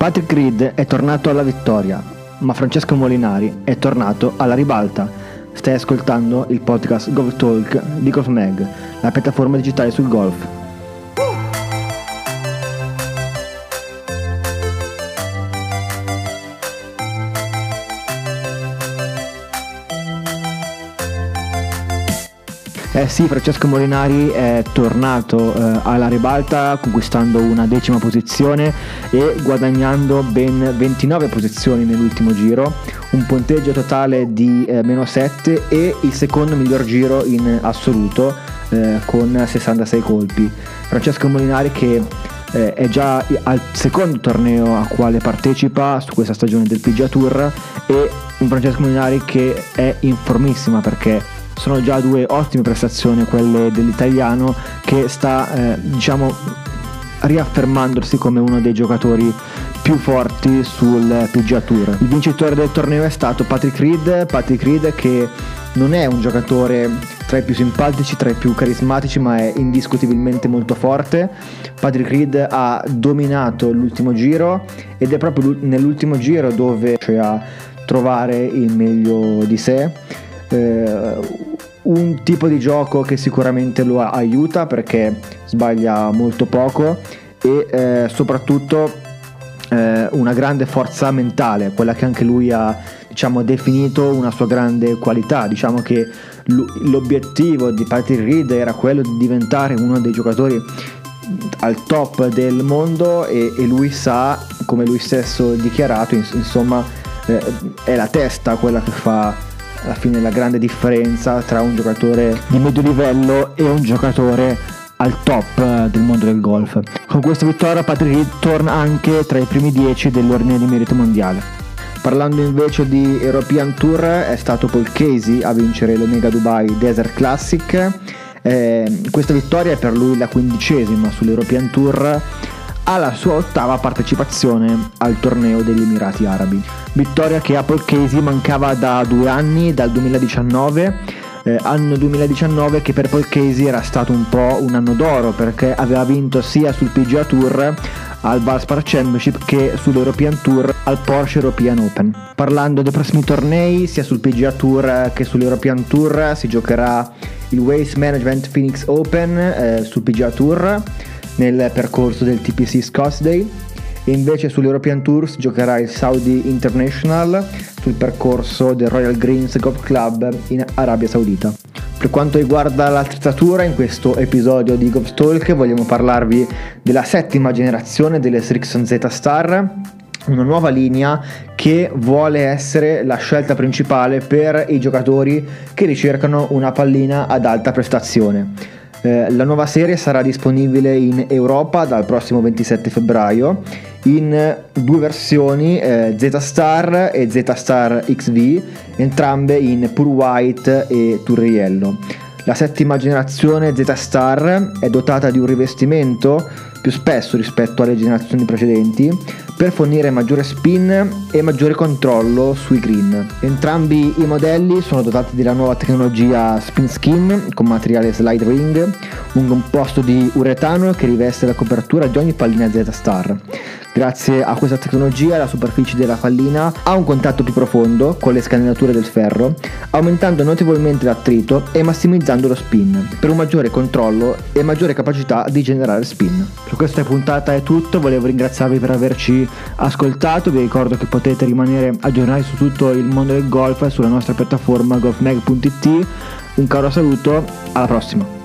Patrick Reed è tornato alla vittoria, ma Francesco Molinari è tornato alla ribalta. Stai ascoltando il podcast Golf Talk di Golf Mag, la piattaforma digitale sul golf. Eh sì, Francesco Molinari è tornato eh, alla ribalta conquistando una decima posizione e guadagnando ben 29 posizioni nell'ultimo giro, un punteggio totale di eh, meno 7 e il secondo miglior giro in assoluto eh, con 66 colpi. Francesco Molinari che eh, è già al secondo torneo a quale partecipa su questa stagione del PGA Tour e un Francesco Molinari che è in formissima perché sono già due ottime prestazioni quelle dell'italiano che sta eh, diciamo riaffermandosi come uno dei giocatori più forti sul PGA Tour. Il vincitore del torneo è stato Patrick Reed, Patrick Reed che non è un giocatore tra i più simpatici, tra i più carismatici, ma è indiscutibilmente molto forte. Patrick Reed ha dominato l'ultimo giro ed è proprio nell'ultimo giro dove riesce a trovare il meglio di sé eh, un tipo di gioco che sicuramente lo aiuta perché sbaglia molto poco e eh, soprattutto eh, una grande forza mentale, quella che anche lui ha diciamo, definito una sua grande qualità. Diciamo che l'obiettivo di Patrick Reed era quello di diventare uno dei giocatori al top del mondo e, e lui sa, come lui stesso dichiarato, insomma, eh, è la testa quella che fa alla fine la grande differenza tra un giocatore di medio livello e un giocatore al top eh, del mondo del golf. Con questa vittoria Patrick Reed torna anche tra i primi 10 dell'ordine di merito mondiale. Parlando invece di European Tour è stato Paul Casey a vincere l'Omega Dubai Desert Classic. Eh, questa vittoria è per lui la quindicesima sull'European Tour alla sua ottava partecipazione al torneo degli Emirati Arabi. Vittoria che a Casey mancava da due anni, dal 2019. Eh, anno 2019 che per Casey era stato un po' un anno d'oro perché aveva vinto sia sul PGA Tour al Valspar Championship che sull'European Tour al Porsche European Open. Parlando dei prossimi tornei, sia sul PGA Tour che sull'European Tour si giocherà il Waste Management Phoenix Open eh, sul PGA Tour nel percorso del TPC Scottsdale e invece sull'European Tours giocherà il Saudi International sul percorso del Royal Greens Golf Club in Arabia Saudita. Per quanto riguarda l'attrezzatura, in questo episodio di Golf Talk vogliamo parlarvi della settima generazione delle Srixon Z Star, una nuova linea che vuole essere la scelta principale per i giocatori che ricercano una pallina ad alta prestazione. Eh, la nuova serie sarà disponibile in Europa dal prossimo 27 febbraio in due versioni eh, Z Star e Z Star XV, entrambe in Pure White e Turriello. La settima generazione Z Star è dotata di un rivestimento più spesso rispetto alle generazioni precedenti per fornire maggiore spin e maggiore controllo sui green. Entrambi i modelli sono dotati della nuova tecnologia Spin Skin con materiale slide ring, un composto di uretano che riveste la copertura di ogni pallina Z Star. Grazie a questa tecnologia la superficie della pallina ha un contatto più profondo con le scanenature del ferro, aumentando notevolmente l'attrito e massimizzando lo spin, per un maggiore controllo e maggiore capacità di generare spin. Per questa puntata è tutto, volevo ringraziarvi per averci ascoltato, vi ricordo che potete rimanere aggiornati su tutto il mondo del golf sulla nostra piattaforma golfmag.it. Un caro saluto, alla prossima!